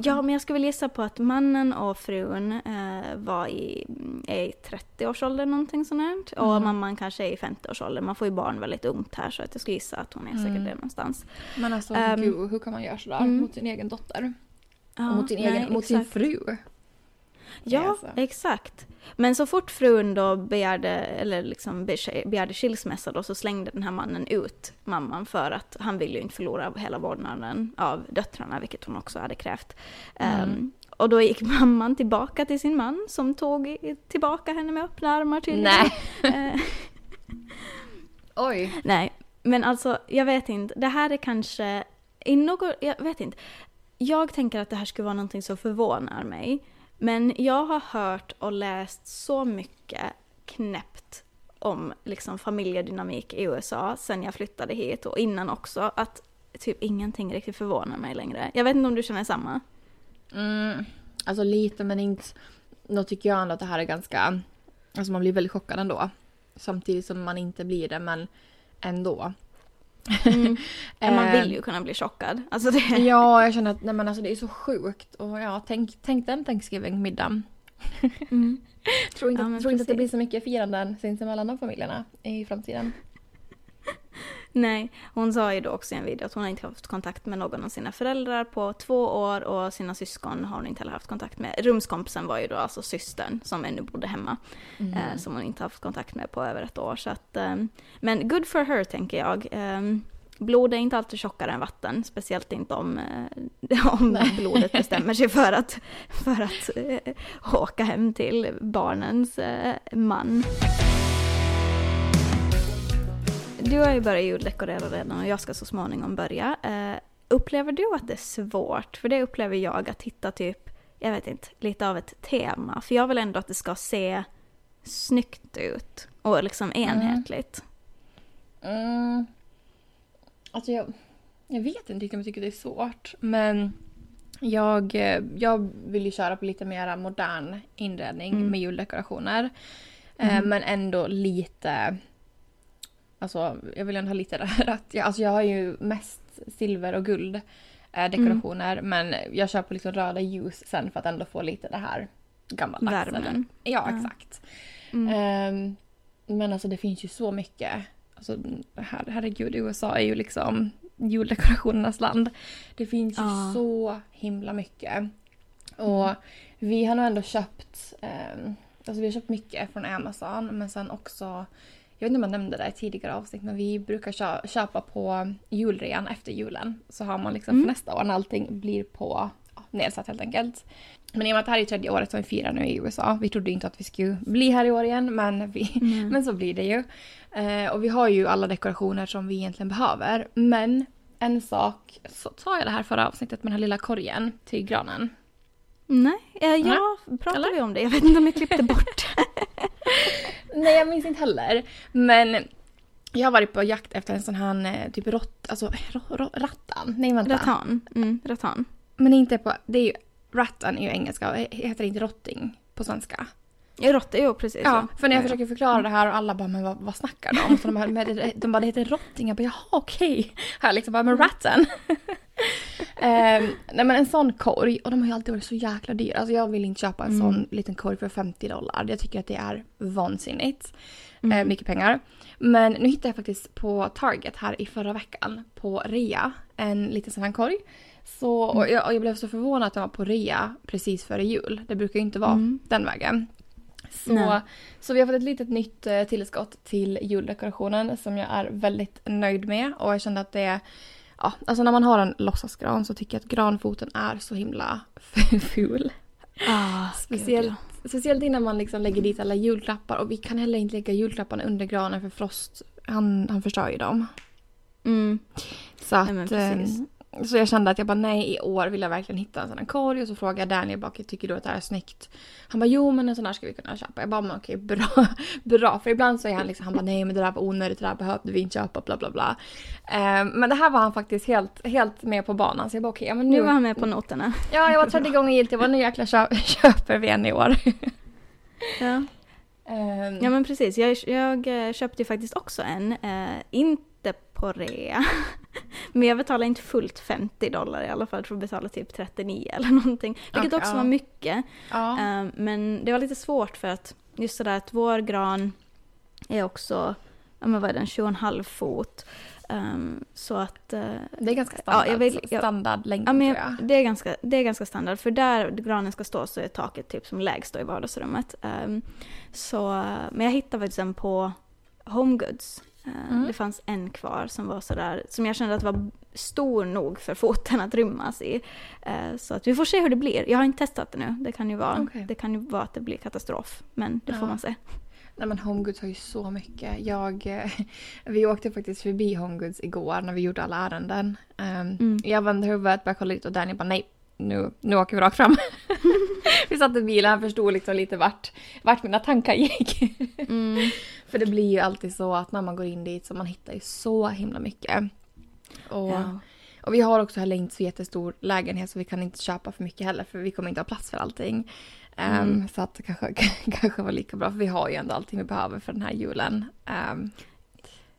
Ja, men jag skulle väl gissa på att mannen och frun eh, var i, i 30-årsåldern någonting sånt. Och mm. mamman kanske är i 50-årsåldern. Man får ju barn väldigt ungt här så att jag skulle gissa att hon är säkert mm. det någonstans. Men alltså um, gud, hur kan man göra sådär mm. mot sin egen dotter? Ja, och mot sin, egen, nej, mot sin fru? Ja, alltså. exakt. Men så fort frun då begärde, eller liksom begärde skilsmässa då så slängde den här mannen ut mamman för att han ville ju inte förlora hela vårdnaden av döttrarna, vilket hon också hade krävt. Mm. Um, och då gick mamman tillbaka till sin man som tog tillbaka henne med öppna armar tydligen. Nej. Oj. Nej, men alltså jag vet inte. Det här är kanske, i något, jag vet inte. Jag tänker att det här skulle vara någonting som förvånar mig. Men jag har hört och läst så mycket knäppt om liksom familjedynamik i USA sen jag flyttade hit och innan också att typ ingenting riktigt förvånar mig längre. Jag vet inte om du känner samma? Mm, alltså lite men inte... Då tycker jag ändå att det här är ganska... Alltså man blir väldigt chockad ändå. Samtidigt som man inte blir det men ändå. Mm. man vill ju kunna bli chockad. Alltså det... Ja, jag känner att nej, men alltså, det är så sjukt. Och ja, tänk, tänk den Thanksgiving-middagen. Mm. tror inte, ja, tror inte att det blir så mycket firanden sinsemellan de familjerna i framtiden. Nej, hon sa ju då också i en video att hon har inte haft kontakt med någon av sina föräldrar på två år och sina syskon har hon inte heller haft kontakt med. Rumskompisen var ju då alltså systern som ännu bodde hemma. Mm. Eh, som hon inte haft kontakt med på över ett år. Så att, eh, men good for her tänker jag. Eh, blod är inte alltid tjockare än vatten, speciellt inte om, eh, om blodet bestämmer sig för att, för att eh, åka hem till barnens eh, man. Du har ju börjat juldekorera redan och jag ska så småningom börja. Uh, upplever du att det är svårt? För det upplever jag att hitta typ, jag vet inte, lite av ett tema. För jag vill ändå att det ska se snyggt ut och liksom mm. enhetligt. Mm. Mm. Alltså jag, jag vet inte riktigt om jag tycker det är svårt. Men jag, jag vill ju köra på lite mer modern inredning mm. med juldekorationer. Eh, mm. Men ändå lite Alltså jag vill ändå ha lite rött. Jag, alltså, jag har ju mest silver och guld eh, dekorationer mm. men jag kör på liksom röda ljus sen för att ändå få lite det här gammaldags. Värmen. Ja, exakt. Mm. Um, men alltså det finns ju så mycket. Alltså, her herregud, USA är ju liksom juldekorationernas land. Det finns ju så himla mycket. Och mm. vi har nog ändå köpt, um, alltså vi har köpt mycket från Amazon men sen också jag vet inte om jag nämnde det i tidigare avsnitt men vi brukar köpa på julrean efter julen. Så har man liksom mm. för nästa år när allting blir på ja, nedsatt helt enkelt. Men i och med att det här är tredje året som vi firar nu i USA. Vi trodde inte att vi skulle bli här i år igen men, vi, mm. men så blir det ju. Eh, och vi har ju alla dekorationer som vi egentligen behöver. Men en sak, så sa jag det här förra avsnittet med den här lilla korgen till granen. Nej, eh, ja, pratade Eller? vi om det? Jag vet inte om jag klippte bort. Nej, jag minns inte heller. Men jag har varit på jakt efter en sån här eh, typ rått, alltså rattan. Nej vänta. Rattan. Mm, rattan. Men inte på, det är ju, rattan är ju engelska, heter det inte rotting på svenska? Råtta, jo precis. Ja, för när jag försöker förklara det här och alla bara men vad, vad snackar de om? Så de, bara, de bara det heter rotting, jag bara jaha okej. Okay. Här liksom bara men ratten. um, nej men en sån korg, och de har ju alltid varit så jäkla dyra. Alltså jag vill inte köpa en mm. sån liten korg för 50 dollar. Jag tycker att det är vansinnigt. Mm. Uh, mycket pengar. Men nu hittade jag faktiskt på Target här i förra veckan på rea en liten sån här korg. Så, och jag, och jag, blev så förvånad att den var på rea precis före jul. Det brukar ju inte vara mm. den vägen. Så, så vi har fått ett litet nytt eh, tillskott till juldekorationen som jag är väldigt nöjd med och jag kände att det Ja, alltså när man har en låtsasgran så tycker jag att granfoten är så himla ful. Ah, Speciellt, gud, speciellt innan man liksom lägger dit alla julklappar och vi kan heller inte lägga julklapparna under granen för Frost, han, han förstör ju dem. ja. mm. Så att, Nej, eh, precis. Så jag kände att jag bara nej i år vill jag verkligen hitta en sån här korg och så frågade jag Daniel bara tycker du att det här är snyggt? Han bara jo men en sån här ska vi kunna köpa. Jag bara men okej bra, bra för ibland så är han liksom han bara nej men det där var onödigt, det där behövde vi inte köpa bla bla bla. Eh, men det här var han faktiskt helt, helt med på banan så jag bara okej ja men Nu nu, var han med på noterna. ja jag var tredje gången gillt jag bara nu jäkla köp, köper vi en i år. Ja. Ehm, Ja men precis, jag, jag eh, köpte ju faktiskt också en, eh, inte på rea. Men jag betalade inte fullt 50 dollar i alla fall, jag tror jag betalade typ 39 eller någonting. Vilket Okej, också ja. var mycket. ja. Eh, men det var lite svårt för att just sådär att vår gran är också, ja men vad är den, 7,5 fot. Ehm, så att... eh, det är ganska Ja, standard, jag vill- jag- standardlängd Ja, men jag. det, är ganska, det är ganska standard, för där granen ska stå så är taket typ som lägst i vardagsrummet. Ehm, så, men jag hittade faktiskt en på HomeGoods. Uh, Mm. Det fanns en kvar som var sådär, som jag kände att var stor nog för foten att rymmas i. Eh, så att vi får se hur det blir. Jag har inte testat det nu. Det kan ju vara, Okej. det kan ju vara att det blir katastrof. Men det får Ja. man se. Nej men HomeGoods har ju så mycket. Jag, eh, vi åkte faktiskt förbi HomeGoods igår när vi gjorde alla ärenden. Um, Mm. Jag vände huvudet, började kolla lite och Danny bara nej, nu, nu åker vi rakt fram. vi satt i bilen, han förstod liksom lite vart, vart mina tankar gick. Mm. För det blir ju alltid så att när man går in dit så man hittar ju så himla mycket. Och, Ja. och vi har också heller inte så jättestor lägenhet så vi kan inte köpa för mycket heller för vi kommer inte ha plats för allting. Ehm, Mm. Så att det kanske, kanske var lika bra för vi har ju ändå allting vi behöver för den här julen. Ehm,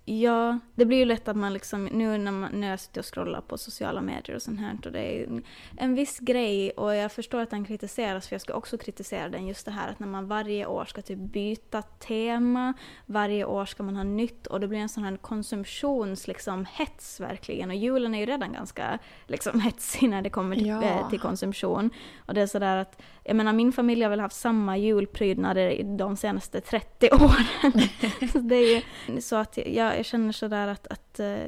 Ja, det blir ju lätt att man liksom, nu när, man, när jag sitter och scrollar på sociala medier och sånt här, och det är en, viss grej och jag förstår att den kritiseras, för jag ska också kritisera den, just det här att när man varje år ska typ byta tema, varje år ska man ha nytt och det blir en sån här konsumtions liksom hets verkligen och julen är ju redan ganska liksom hetsig när det kommer till, Ja. eh, till konsumtion. Och det är sådär att, jag menar min familj har väl haft samma julprydnader i de senaste 30 åren. så det är ju så att jag, jag känner sådär att, att eh,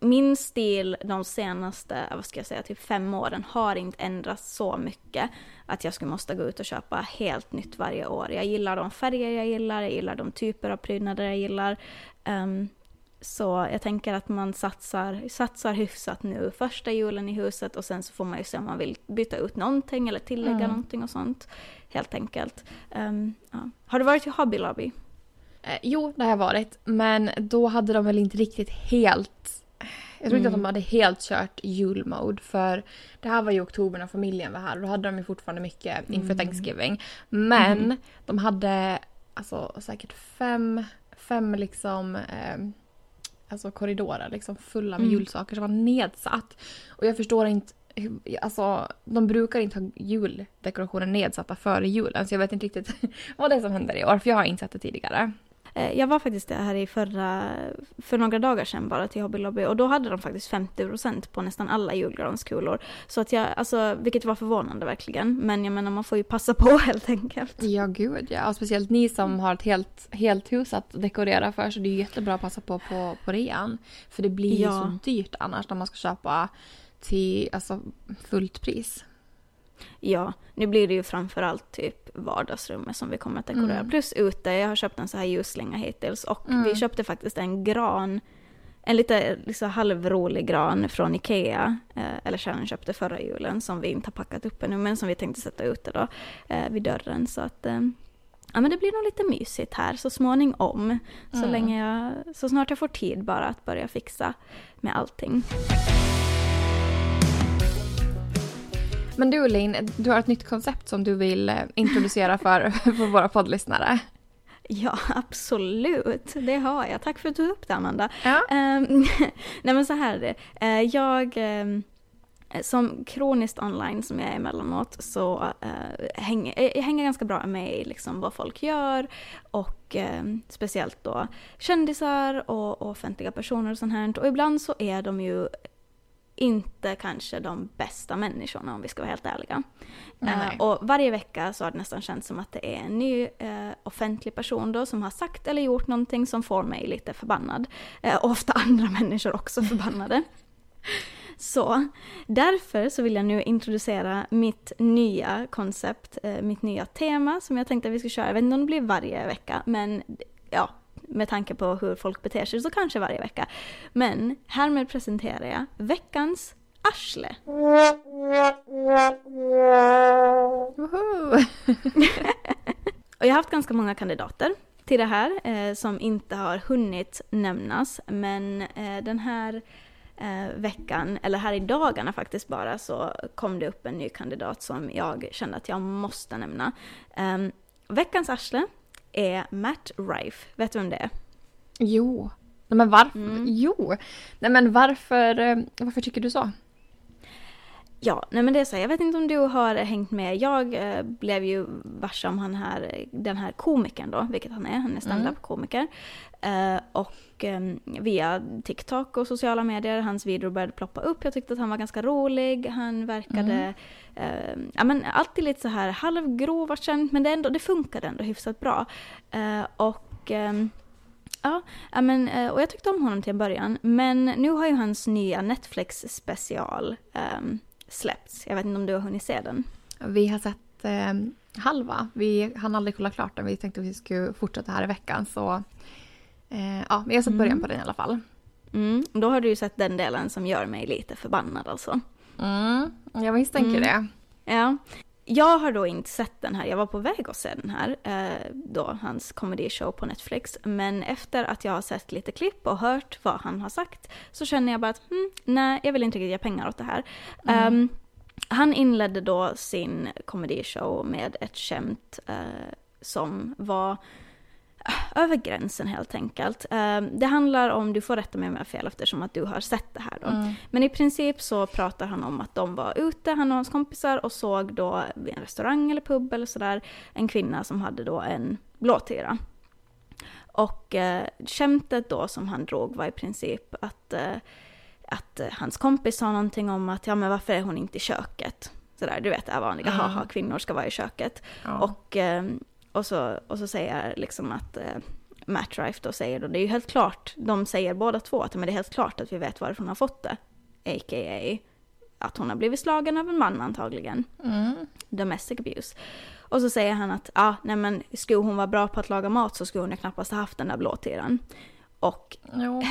min stil de senaste, vad ska jag säga, typ fem åren har inte ändrats så mycket att jag skulle måste gå ut och köpa helt nytt varje år. Jag gillar de färger jag gillar, jag gillar de typer av prydnader jag gillar. Ehm, så jag tänker att man satsar, satsar hyfsat nu första julen i huset och sen så får man ju se om man vill byta ut någonting eller tillägga Mm. någonting och sånt. Helt enkelt. Ehm, ja. Har du varit i Hobby Lobby? Eh, jo, det har jag varit. Men då hade de väl inte riktigt helt... Jag tror inte Mm. att de hade helt kört julmode för det här var ju oktober när familjen var här och då hade de ju fortfarande mycket inför Mm. Thanksgiving. Men Mhm. de hade alltså säkert fem, fem liksom eh, alltså korridorer liksom fulla med Mm. julsaker som var nedsatt. Och jag förstår inte Alltså, de brukar inte ha juldekorationer nedsatta före julen så jag vet inte riktigt vad det är som händer i år för jag har inte sett det tidigare. Eh, Jag var faktiskt här i förra, för några dagar sedan bara till Hobby Lobby och då hade de faktiskt 50% på nästan alla julgranskulor. Så att jag, alltså, vilket var förvånande verkligen. Men jag menar man får ju passa på helt enkelt. Ja, gud ja. Och speciellt ni som har ett helt, helt hus att dekorera för så det är ju jättebra att passa på på, på rean. För det blir ju Ja. så dyrt annars när man ska köpa till alltså, fullt pris. Ja, nu blir det ju framförallt typ vardagsrummet som vi kommer att dekorera. Mm. Plus ute, jag har köpt en så här ljusslinga hittills och Mm. vi köpte faktiskt en gran en lite liksom halvrolig gran från Ikea, eh, eller Sharon köpte förra julen, som vi inte har packat upp ännu, men som vi tänkte sätta ute då, eh, vid dörren. Så att, eh, ja men det blir nog lite mysigt här så småningom. Så Mm. länge jag, så snart jag får tid bara att börja fixa med allting. Men du Linn, du har ett nytt koncept som du vill eh, introducera för, för våra poddlyssnare. Ja, absolut. Det har jag. Tack för att du tog upp det, Amanda. Ja. Ehm, nej men så här är det. Eh, jag, ehm, som kroniskt online som jag är emellanåt så uh, hänger, jag hänger ganska bra med i liksom vad folk gör och ehm, speciellt då kändisar och, och offentliga personer och sånt här. Och ibland så är de ju inte kanske de bästa människorna om vi ska vara helt ärliga. Nej. och varje vecka så har det nästan känts som att det är en ny eh, offentlig person då som har sagt eller gjort någonting som får mig lite förbannad. Eh, och ofta andra människor också förbannade. Så därför så vill jag nu introducera mitt nya koncept, mitt nya tema som jag tänkte att vi ska köra. Jag vet inte om det blir varje vecka, men ja, med tanke på hur folk beter sig så kanske varje vecka. Men härmed presenterar jag veckans arsle. Och jag har haft ganska många kandidater till det här eh, som inte har hunnit nämnas, men eh, den här eh, veckan, eller här i dagarna faktiskt bara, så kom det upp en ny kandidat som jag kände att jag måste nämna. Ehm, veckans arsle är Matt Rife. Vet du vem det är? Jo. Nej, men varför? Mm. Jo. Nej, men varför, eh, varför tycker du så? Ja, nej men det är så här, jag vet inte om du har hängt med. Jag eh, blev ju varse om han här, den här komikern då, vilket han är, han är standup-komiker. Eh, och eh, via TikTok och sociala medier, hans videor började ploppa upp. Jag tyckte att han var ganska rolig, han verkade, eh, ja men alltid lite så här halvgrov och känd, men det, ändå, det funkade ändå hyfsat bra. Eh, och ehm, Ja, men, eh, och jag tyckte om honom till en början. Men nu har ju hans nya Netflix special ehm, släppts. Jag vet inte om du har hunnit se den? Vi har sett eh, halva. Vi hann aldrig kolla klart den. Vi tänkte att vi skulle fortsätta här i veckan. Så eh, ja, vi har sett början på den i alla fall. Mm, då har du ju sett den delen som gör mig lite förbannad alltså. Mm, jag misstänker Mm. det. Ja. Jag har då inte sett den här, jag var på väg att se den här, eh, då hans comedy show på Netflix. Men efter att jag har sett lite klipp och hört vad han har sagt så känner jag bara att hmm, nej, jag vill inte riktigt ge pengar åt det här. Ehm, han inledde då sin comedy show med ett skämt eh, som var över gränsen helt enkelt. Ehm, det handlar om, du får rätta mig om jag har fel eftersom att du har sett det här då. Mm. Men i princip så pratar han om att de var ute, han och hans kompisar, och såg då vid en restaurang eller pub eller sådär en kvinna som hade då en blåtira. Och eh, skämtet då som han drog var i princip att, eh, att hans kompis sa någonting om att ja men varför är hon inte i köket? Sådär, du vet det här vanliga, Mm. haha kvinnor ska vara i köket. Ja. Och, eh, och, så, och så säger liksom att eh, Matt Rife då säger då, det är ju helt klart, de säger båda två att men det är helt klart att vi vet varifrån hon har fått det. A.k.a. att hon har blivit slagen av en man antagligen. Mm. Domestic abuse. Och så säger han att, ah, nej men skulle hon vara bra på att laga mat så skulle hon ju knappast ha haft den där blåtiran. Och Jo.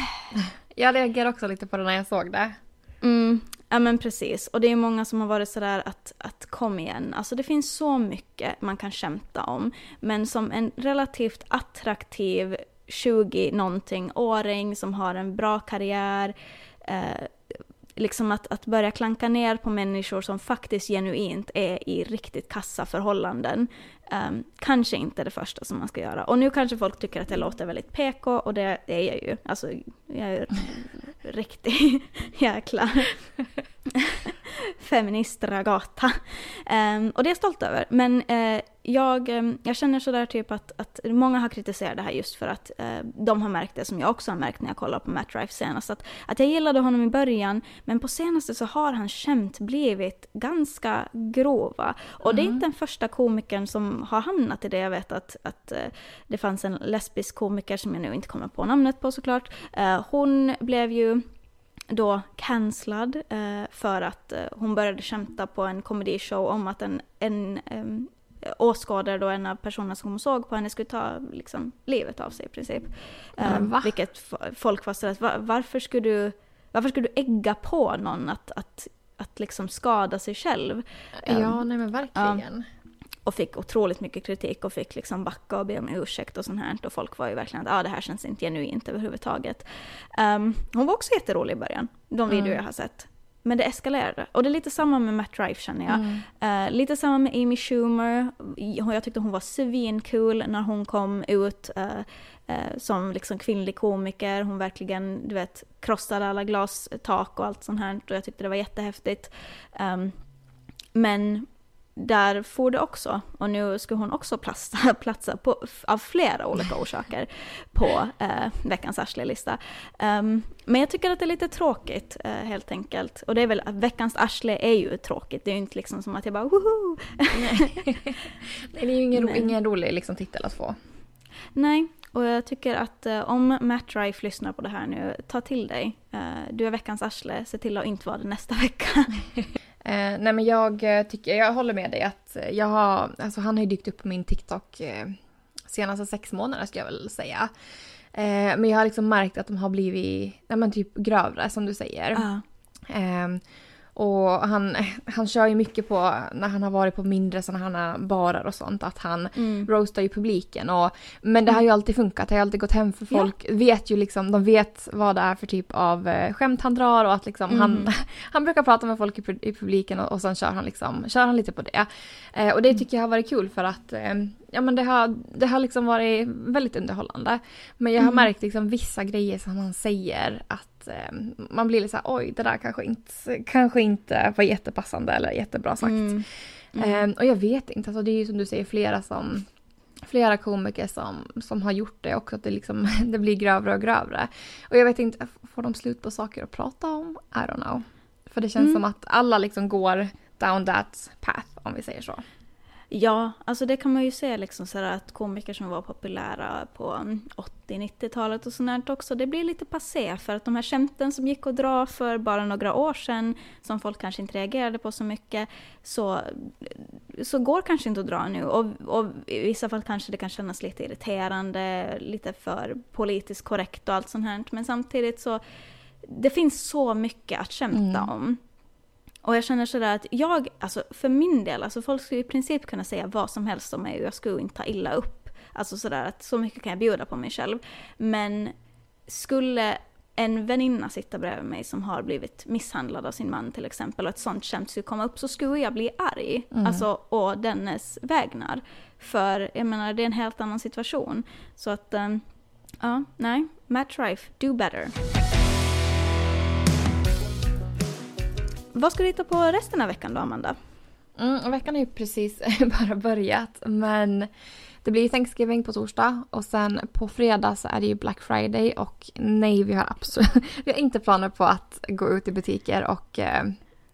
Jag reagerade också lite på det när jag såg det. Mm, ja men precis. Och det är många som har varit sådär att, att kom igen, alltså det finns så mycket man kan skämta om. Men som en relativt attraktiv 20-någonting-åring som har en bra karriär, eh, liksom att, att börja klanka ner på människor som faktiskt genuint är i riktigt kassa förhållanden. Um, kanske inte det första som man ska göra. Och nu kanske folk tycker att det låter väldigt PK och det, det är jag ju. Alltså, jag är ju riktig jäkla feministragata. Um, och det är jag stolt över. Men eh, jag, em, jag känner sådär typ att, att många har kritiserat det här just för att eh, de har märkt det som jag också har märkt när jag kollar på Matt Rife senast. Att, att jag gillade honom i början men på senaste så har hans skämt blivit ganska grova. Och det är inte den första komikern som har hamnat i det. Jag vet att, att eh, det fanns en lesbisk komiker som jag nu inte kommer på namnet på såklart. Hon blev ju då cancellad eh, för att eh, hon började skämta på en komedishow om att en, en um, åskådare då, en av personerna som hon såg på henne skulle ta liksom, livet av sig i princip. Men Eh, vilket folk var sådär, var, varför skulle du, varför skulle du ägga på någon att, att, att liksom skada sig själv? Ja, nej men verkligen. Och fick otroligt mycket kritik och fick liksom backa och be om ursäkt och sånt här. Och folk var ju verkligen att ah, det här känns inte genuint överhuvudtaget. Um, hon var också jätterolig i början, de videor Mm. jag har sett. Men det eskalerade. Och det är lite samma med Matt Rife känner jag. Mm. Eh, lite samma med Amy Schumer. Jag tyckte hon var svincool när hon kom ut eh, eh, som liksom kvinnlig komiker. Hon verkligen, du vet, krossade alla glastak och allt sånt här. Och jag tyckte det var jättehäftigt. Um, men där får det också, och nu ska hon också platsa, platsa på, av flera olika orsaker på eh, veckans Ashley-lista. Um, men jag tycker att det är lite tråkigt eh, helt enkelt. Och det är väl, veckans Ashley är ju tråkigt, det är ju inte liksom som att jag bara woho! Nej, det är ju ingen, ro, ingen rolig liksom, titel att få. Nej, och jag tycker att eh, om Matt Rife lyssnar på det här nu, ta till dig. Eh, du är veckans arsle, se till att inte vara det nästa vecka. Eh, nej men jag eh, tycker, jag håller med dig att eh, jag har, alltså han har ju dykt upp på min TikTok eh, senaste sex månader ska jag väl säga. Eh, men jag har liksom märkt att de har blivit, nej men typ grövre som du säger. Ja. Och han, han kör ju mycket på, när han har varit på mindre sådana barer och sånt, att han Mm. roastar ju publiken. Och, men det har ju alltid funkat, det har ju alltid gått hem för Ja. folk vet ju liksom, de vet vad det är för typ av eh, skämt han drar och att liksom Mm. han, han brukar prata med folk i, i publiken och, och sen kör han liksom, kör han lite på det. Eh, och det tycker jag har varit kul för att eh, ja men det har, det har liksom varit väldigt underhållande. Men jag har Mm. märkt liksom vissa grejer som han säger att eh, man blir lite såhär oj det där kanske inte, kanske inte var jättepassande eller jättebra sagt. Mm. Mm. Ehm, och jag vet inte, alltså det är ju som du säger flera som Flera komiker som, som har gjort det också, att det, liksom, det blir grövre och grövre. Och jag vet inte, får de slut på saker att prata om? I don't know. För det känns Mm. som att alla liksom går down that path, om vi säger så. Ja, alltså det kan man ju se liksom så att komiker som var populära på 80-90-talet och sånt också, det blir lite passé för att de här skämten som gick att dra för bara några år sedan, som folk kanske inte reagerade på så mycket, så, så går kanske inte att dra nu. Och, och i vissa fall kanske det kan kännas lite irriterande, lite för politiskt korrekt och allt sånt här. Men samtidigt så, det finns så mycket att skämta Mm. om. Och jag känner sådär att jag, alltså för min del, alltså folk skulle i princip kunna säga vad som helst om mig och jag skulle inte ta illa upp. Alltså sådär att så mycket kan jag bjuda på mig själv. Men skulle en väninna sitta bredvid mig som har blivit misshandlad av sin man till exempel och ett sånt skämt skulle komma upp så skulle jag bli arg. Mm. Alltså å dennes vägnar. För jag menar det är en helt annan situation. Så att, ehm, ja, nej. Matt Rife, do better. Vad ska du hitta på resten av veckan då, Amanda? Mm, veckan har ju precis bara börjat men det blir Thanksgiving på torsdag och sen på fredag så är det ju Black Friday och nej vi har absolut vi har inte planer på att gå ut i butiker och, eh,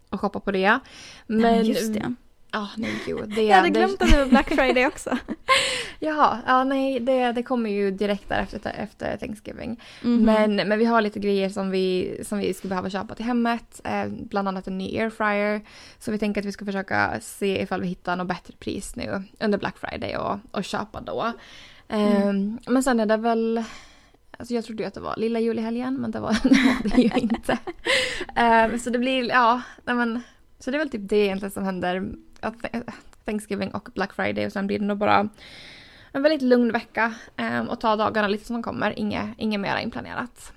och shoppa på det. Men Just Ja, nej gud. Det, Jag hade det- glömt att det var Black Friday också. Jaha, ja nej det, det kommer ju direkt där efter, efter Thanksgiving. Mhm. Men, men vi har lite grejer som vi, som vi skulle behöva köpa till hemmet. Eh, bland annat en ny airfryer. Så vi tänker att vi ska försöka se ifall vi hittar något bättre pris nu under Black Friday och, och köpa då. Eh, Mm. Men sen är det väl Alltså jag trodde ju att det var lilla julhelgen men det var, det, var det ju inte. Eh, så det blir, ja, nej men. Så det är väl typ det egentligen som händer. Thanksgiving och Black Friday och sen blir det nog bara en väldigt lugn vecka eh, och ta dagarna lite som de kommer. Inget, inget mera inplanerat.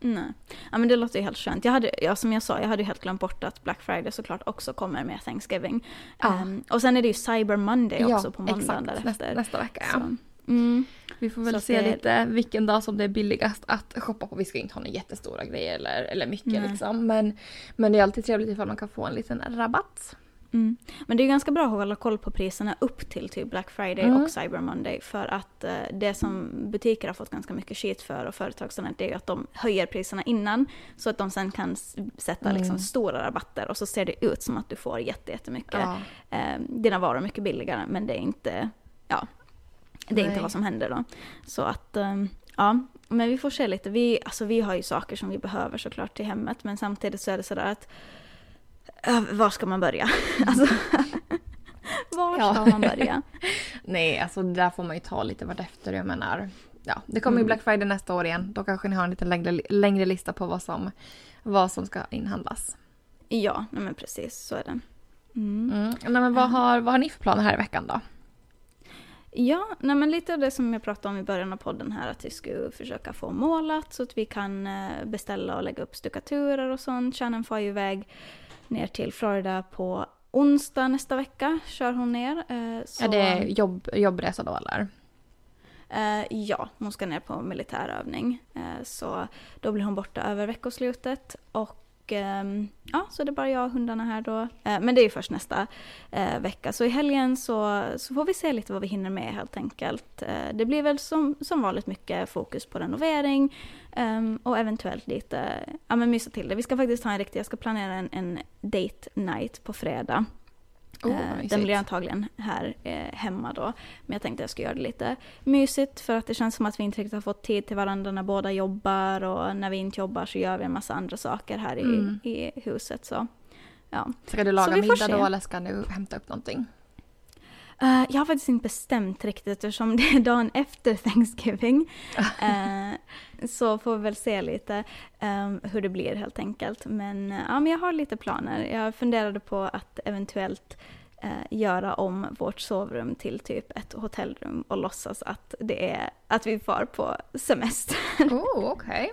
Nej. Ja men det låter ju helt skönt. Jag hade, ja, som jag sa, jag hade ju helt glömt bort att Black Friday såklart också kommer med Thanksgiving. Ja. Ehm, och sen är det ju Cyber Monday också på måndagen exakt. därefter. Nästa, vecka ja. Så, mm, Vi får väl Så se det- lite vilken dag som det är billigast att shoppa på. Vi ska ju inte ha några jättestora grejer eller, eller mycket Nej. liksom. Men, men det är alltid trevligt ifall man kan få en liten rabatt. Mm. Men det är ganska bra att hålla koll på priserna upp till typ Black Friday Mm. och Cyber Monday. För att eh, det som butiker har fått ganska mycket skit för och företag sådant, det är ju att de höjer priserna innan. Så att de sen kan sätta Mm. liksom stora rabatter och så ser det ut som att du får jätte, jättemycket Ja. eh, dina varor mycket billigare men det är inte, ja, det är inte vad som händer då. Så att, eh, ja, men vi får se lite. Vi, alltså vi har ju saker som vi behöver såklart till hemmet men samtidigt så är det sådär att var ska man börja? alltså, var Ja. ska man börja? Nej, alltså det där får man ju ta lite vartefter. Jag menar, ja, det kommer ju Mm. Black Friday nästa år igen. Då kanske ni har en lite längre, längre lista på vad som, vad som ska inhandlas. Ja, nej men precis så är det. Mm. Mm. Nej, men vad, har, vad har ni för planer här i veckan då? Ja, nej men lite av det som jag pratade om i början av podden här, att vi skulle försöka få målat så att vi kan eh, beställa och lägga upp stuckaturer och sånt. Shannon får ju iväg ner till Florida på onsdag nästa vecka, kör hon ner. Eh, så, Är det jobb, jobbresa då eller? Eh, ja, hon ska ner på militärövning. Eh, så då blir hon borta över veckoslutet. Och och ehm, ja, så det är bara jag och hundarna här då. Eh, men det är ju först nästa eh, vecka. Så i helgen så, så får vi se lite vad vi hinner med helt enkelt. Eh, det blir väl som, som vanligt mycket fokus på renovering. Ehm, och eventuellt lite, ja men mysa till det. Vi ska faktiskt ha en riktig, jag ska planera en, en date night på fredag. Oh, Eh, Den blir antagligen här eh, hemma då. Men jag tänkte att jag ska göra det lite mysigt för att det känns som att vi inte riktigt har fått tid till varandra när båda jobbar och när vi inte jobbar så gör vi en massa andra saker här i, Mm. i huset. Så, ja. Ska du laga middag då eller ska du hämta upp någonting? Eh, jag har faktiskt inte bestämt riktigt eftersom det är dagen efter Thanksgiving. Eh, så får vi väl se lite eh, hur det blir helt enkelt. Men, eh, ja, men jag har lite planer. Jag funderade på att eventuellt göra om vårt sovrum till typ ett hotellrum och låtsas att det är att vi far på semester. Oh, okej.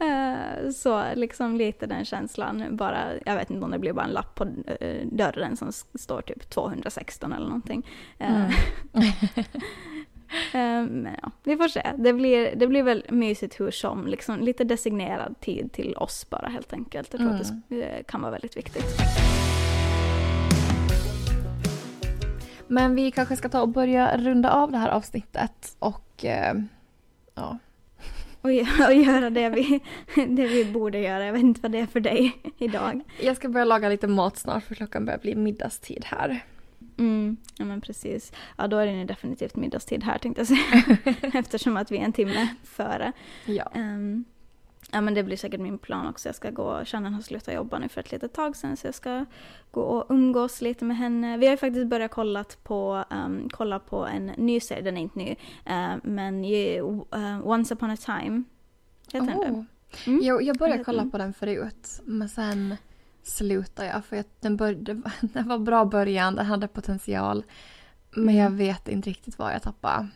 Eh, så liksom lite den känslan. Bara, jag vet inte om det blir bara en lapp på eh, dörren som står typ 216 eller någonting. Eh, Mm. Men ja, vi får se. Det blir, det blir väl mysigt hur som. Liksom lite designerad tid till oss bara helt enkelt. Jag tror att det eh, kan vara väldigt viktigt. Men vi kanske ska ta och börja runda av det här avsnittet och ja. Och, och göra det vi, det vi borde göra. Jag vet inte vad det är för dig idag. Jag ska börja laga lite mat snart för klockan börjar bli middagstid här. Mm, ja men precis. Ja då är det ju definitivt middagstid här tänkte jag säga. Eftersom att vi är en timme före. Ja. Ehm, ja men det blir säkert min plan också. Jag ska gå, Shannon har slutat jobba nu för ett litet tag sedan så jag ska gå och umgås lite med henne. Vi har ju faktiskt börjat kolla på, um, kolla på en ny serie, den är inte ny, eh, men ju, eh, Once upon a time. Heter den? Oh. Mm. Jag, jag började Jag kolla på den förut men sen slutade jag för att den, bör, det var- den var bra början, den hade potential. Men jag vet inte riktigt vad jag tappade,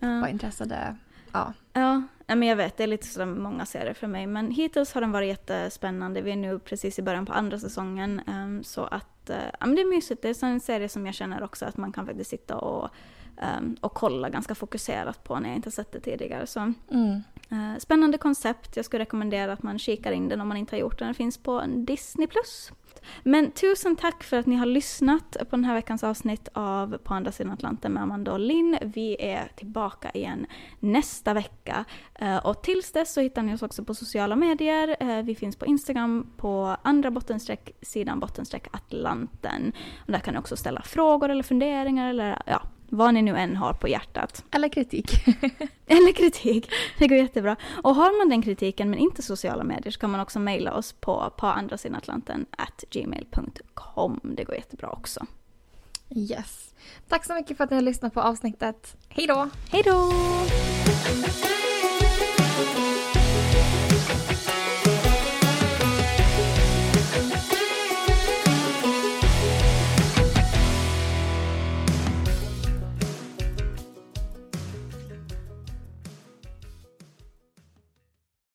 tappade intresse. Det, ja. Ja, men jag vet, det är lite sådär många serier för mig. Men hittills har den varit jättespännande. Vi är nu precis i början på andra säsongen. Ehm, så att, eh, ja men det är mysigt. Det är en serie som jag känner också att man kan faktiskt sitta och, ehm, och kolla ganska fokuserat på när jag inte sett det tidigare. Så Mm. eh, spännande koncept. Jag skulle rekommendera att man kikar in den om man inte har gjort den. Den finns på Disney+. Men tusen tack för att ni har lyssnat på den här veckans avsnitt av På andra sidan Atlanten med Amanda och Linn. Vi är tillbaka igen nästa vecka. Eh, Och tills dess så hittar ni oss också på sociala medier. Eh, Vi finns på Instagram på andra bottenstreck sidan bottenstreck Atlanten. Och där kan ni också ställa frågor eller funderingar eller ja, vad ni nu än har på hjärtat. Eller kritik. Eller kritik. Det går jättebra. Och har man den kritiken men inte sociala medier så kan man också mejla oss på på andra sidan Atlanten at gmail.com. Det går jättebra också. Yes. Tack så mycket för att ni har lyssnat på avsnittet. Hej då! Hej då!